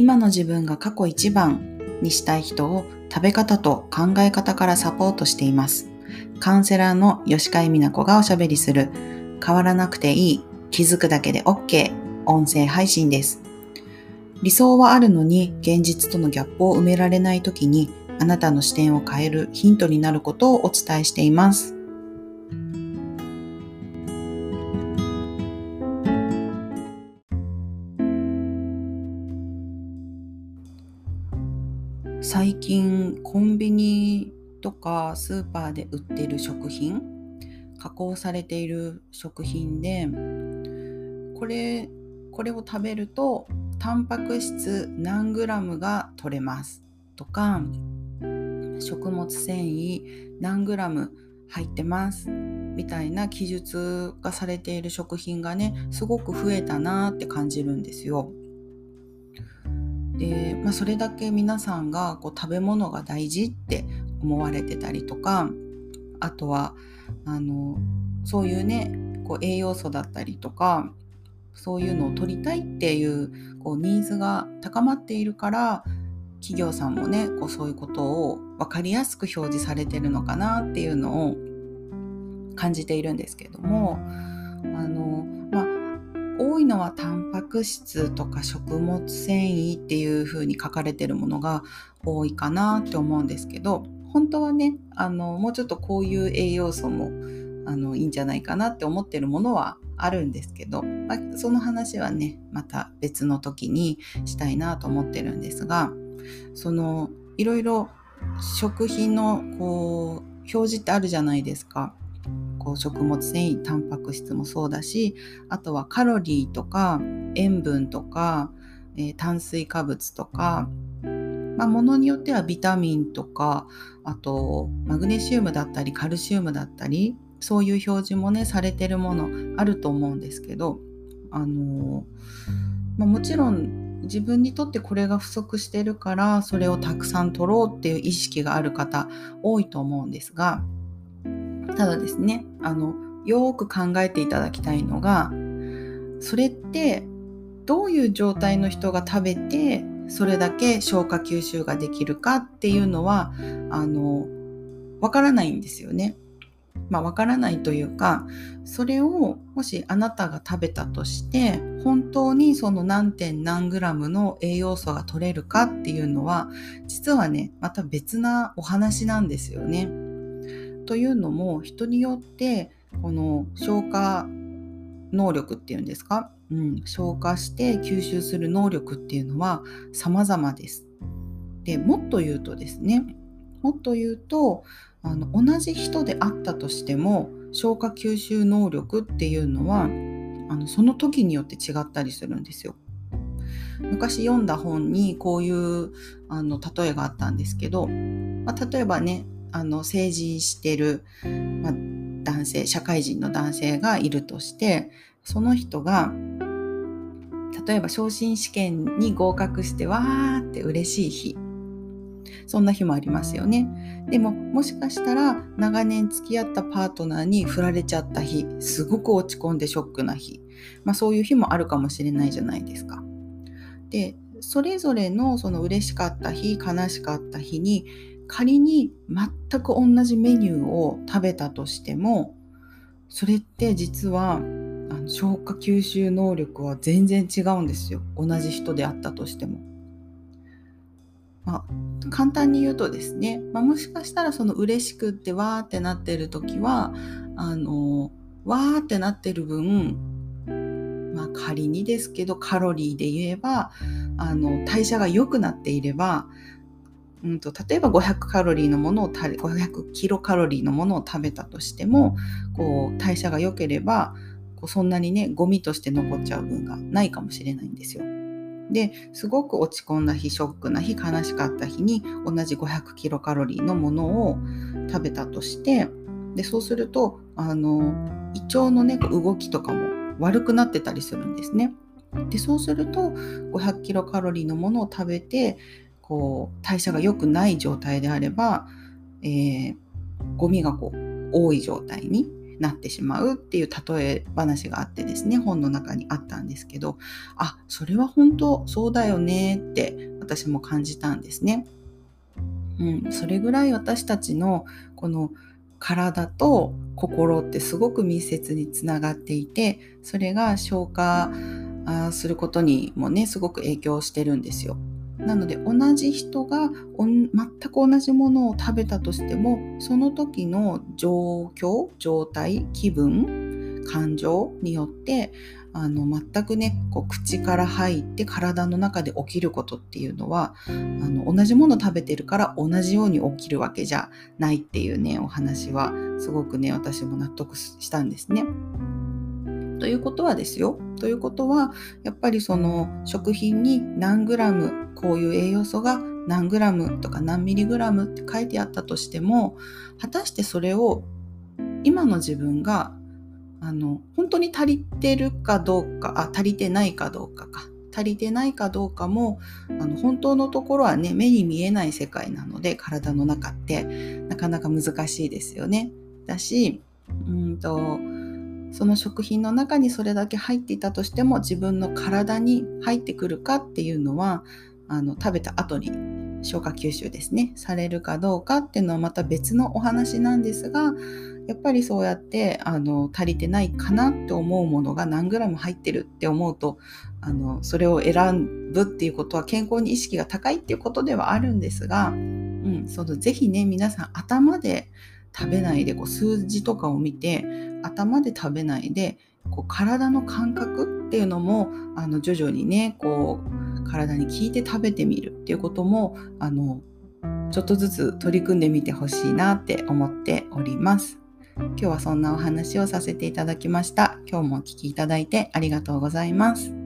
今の自分が過去一番にしたい人を食べ方と考え方からサポートしています。カウンセラーの吉海美奈子がおしゃべりする変わらなくていい気づくだけで OK 音声配信です。理想はあるのに現実とのギャップを埋められない時にあなたの視点を変えるヒントになることをお伝えしています。最近コンビニとかスーパーで売ってる食品加工されている食品でこれこれを食べるとタンパク質何グラムが取れますとか食物繊維何グラム入ってますみたいな記述がされている食品がねすごく増えたなって感じるんですよ。で、まあ、それだけ皆さんがこう食べ物が大事って思われてたりとかあとはあのそういうねこう栄養素だったりとかそういうのを取りたいっていうこうニーズが高まっているから企業さんもねこうそういうことを分かりやすく表示されてるのかなっていうのを感じているんですけどもあのまあ多いのはタンパク質とか食物繊維っていう風に書かれてるものが多いかなって思うんですけど本当はねあのもうちょっとこういう栄養素もあのいいんじゃないかなって思ってるものはあるんですけど、まあ、その話はねまた別の時にしたいなと思ってるんですがそのいろいろ食品のこう表示ってあるじゃないですか。こう食物繊維タンパク質もそうだしあとはカロリーとか塩分とか、えー、炭水化物とか、まあ、ものによってはビタミンとかあとマグネシウムだったりカルシウムだったりそういう表示もねされてるものあると思うんですけどあの、まあ、もちろん自分にとってこれが不足してるからそれをたくさん取ろうっていう意識がある方多いと思うんですがただですねあのよく考えていただきたいのがそれってどういう状態の人が食べてそれだけ消化吸収ができるかっていうのはあのわからないんですよね。まあ、わからないというかそれをもしあなたが食べたとして本当にその何点何グラムの栄養素が取れるかっていうのは実はねまた別なお話なんですよね。というのも人によってこの消化能力っていうんですか、うん、消化して吸収する能力っていうのは様々です。でもっと言うとですねもっと言うとあの同じ人であったとしても消化吸収能力っていうのはあのその時によって違ったりするんですよ。昔読んだ本にこういうあの例えがあったんですけど、まあ、例えばねあの成人してる、ま、男性社会人の男性がいるとしてその人が例えば昇進試験に合格してわーって嬉しい日そんな日もありますよね。でももしかしたら長年付き合ったパートナーに振られちゃった日、すごく落ち込んでショックな日、まあ、そういう日もあるかもしれないじゃないですか。で、それぞれのその嬉しかった日、悲しかった日に仮に全く同じメニューを食べたとしてもそれって実は消化吸収能力は全然違うんですよ同じ人であったとしても。まあ、簡単に言うとですね、まあ、もしかしたらその嬉しくってわーってなってる時はあのわーってなってる分、まあ、仮にですけどカロリーで言えばあの代謝が良くなっていれば、うんと、例えば500カロリーのものを500キロカロリーのものを食べたとしてもこう代謝が良ければこうそんなにねゴミとして残っちゃう分がないかもしれないんですよ。ですごく落ち込んだ日ショックな日悲しかった日に同じ500キロカロリーのものを食べたとしてでそうするとあの胃腸のね動きとかも悪くなってたりするんですね。でそうすると500キロカロリーのものを食べてこう代謝が良くない状態であれば、えー、ゴミがこう多い状態になってしまうっていう例え話があってですね本の中にあったんですけどあそれは本当そうだよねって私も感じたんですね。うん、それぐらい私たちのこの体と心ってすごく密接につながっていてそれが消化することにもねすごく影響してるんですよ。なので同じ人が全く同じものを食べたとしてもその時の状況状態気分感情によってあの全くねこう口から入って体の中で起きることっていうのはあの同じもの食べてるから同じように起きるわけじゃないっていうねお話はすごくね私も納得したんですね。ということはですよ。ということはやっぱりその食品に何グラムこういう栄養素が何グラムとか何ミリグラムって書いてあったとしても果たしてそれを今の自分があの本当に足りてるかどうかあ足りてないかどうかか足りてないかどうかもあの本当のところはね目に見えない世界なので体の中ってなかなか難しいですよね。だしうんとその食品の中にそれだけ入っていたとしても自分の体に入ってくるかっていうのはあの食べた後に消化吸収ですねされるかどうかっていうのはまた別のお話なんですがやっぱりそうやってあの足りてないかなって思うものが何グラム入ってるって思うとあのそれを選ぶっていうことは健康に意識が高いっていうことではあるんですが、うん、そのぜひね皆さん頭で食べないでこう数字とかを見て頭で食べないでこう体の感覚っていうのもあの徐々にねこう体に効いて食べてみるっていうこともあのちょっとずつ取り組んでみてほしいなって思っております。今日はそんなお話をさせていただきました。今日もお聴きいただいてありがとうございます。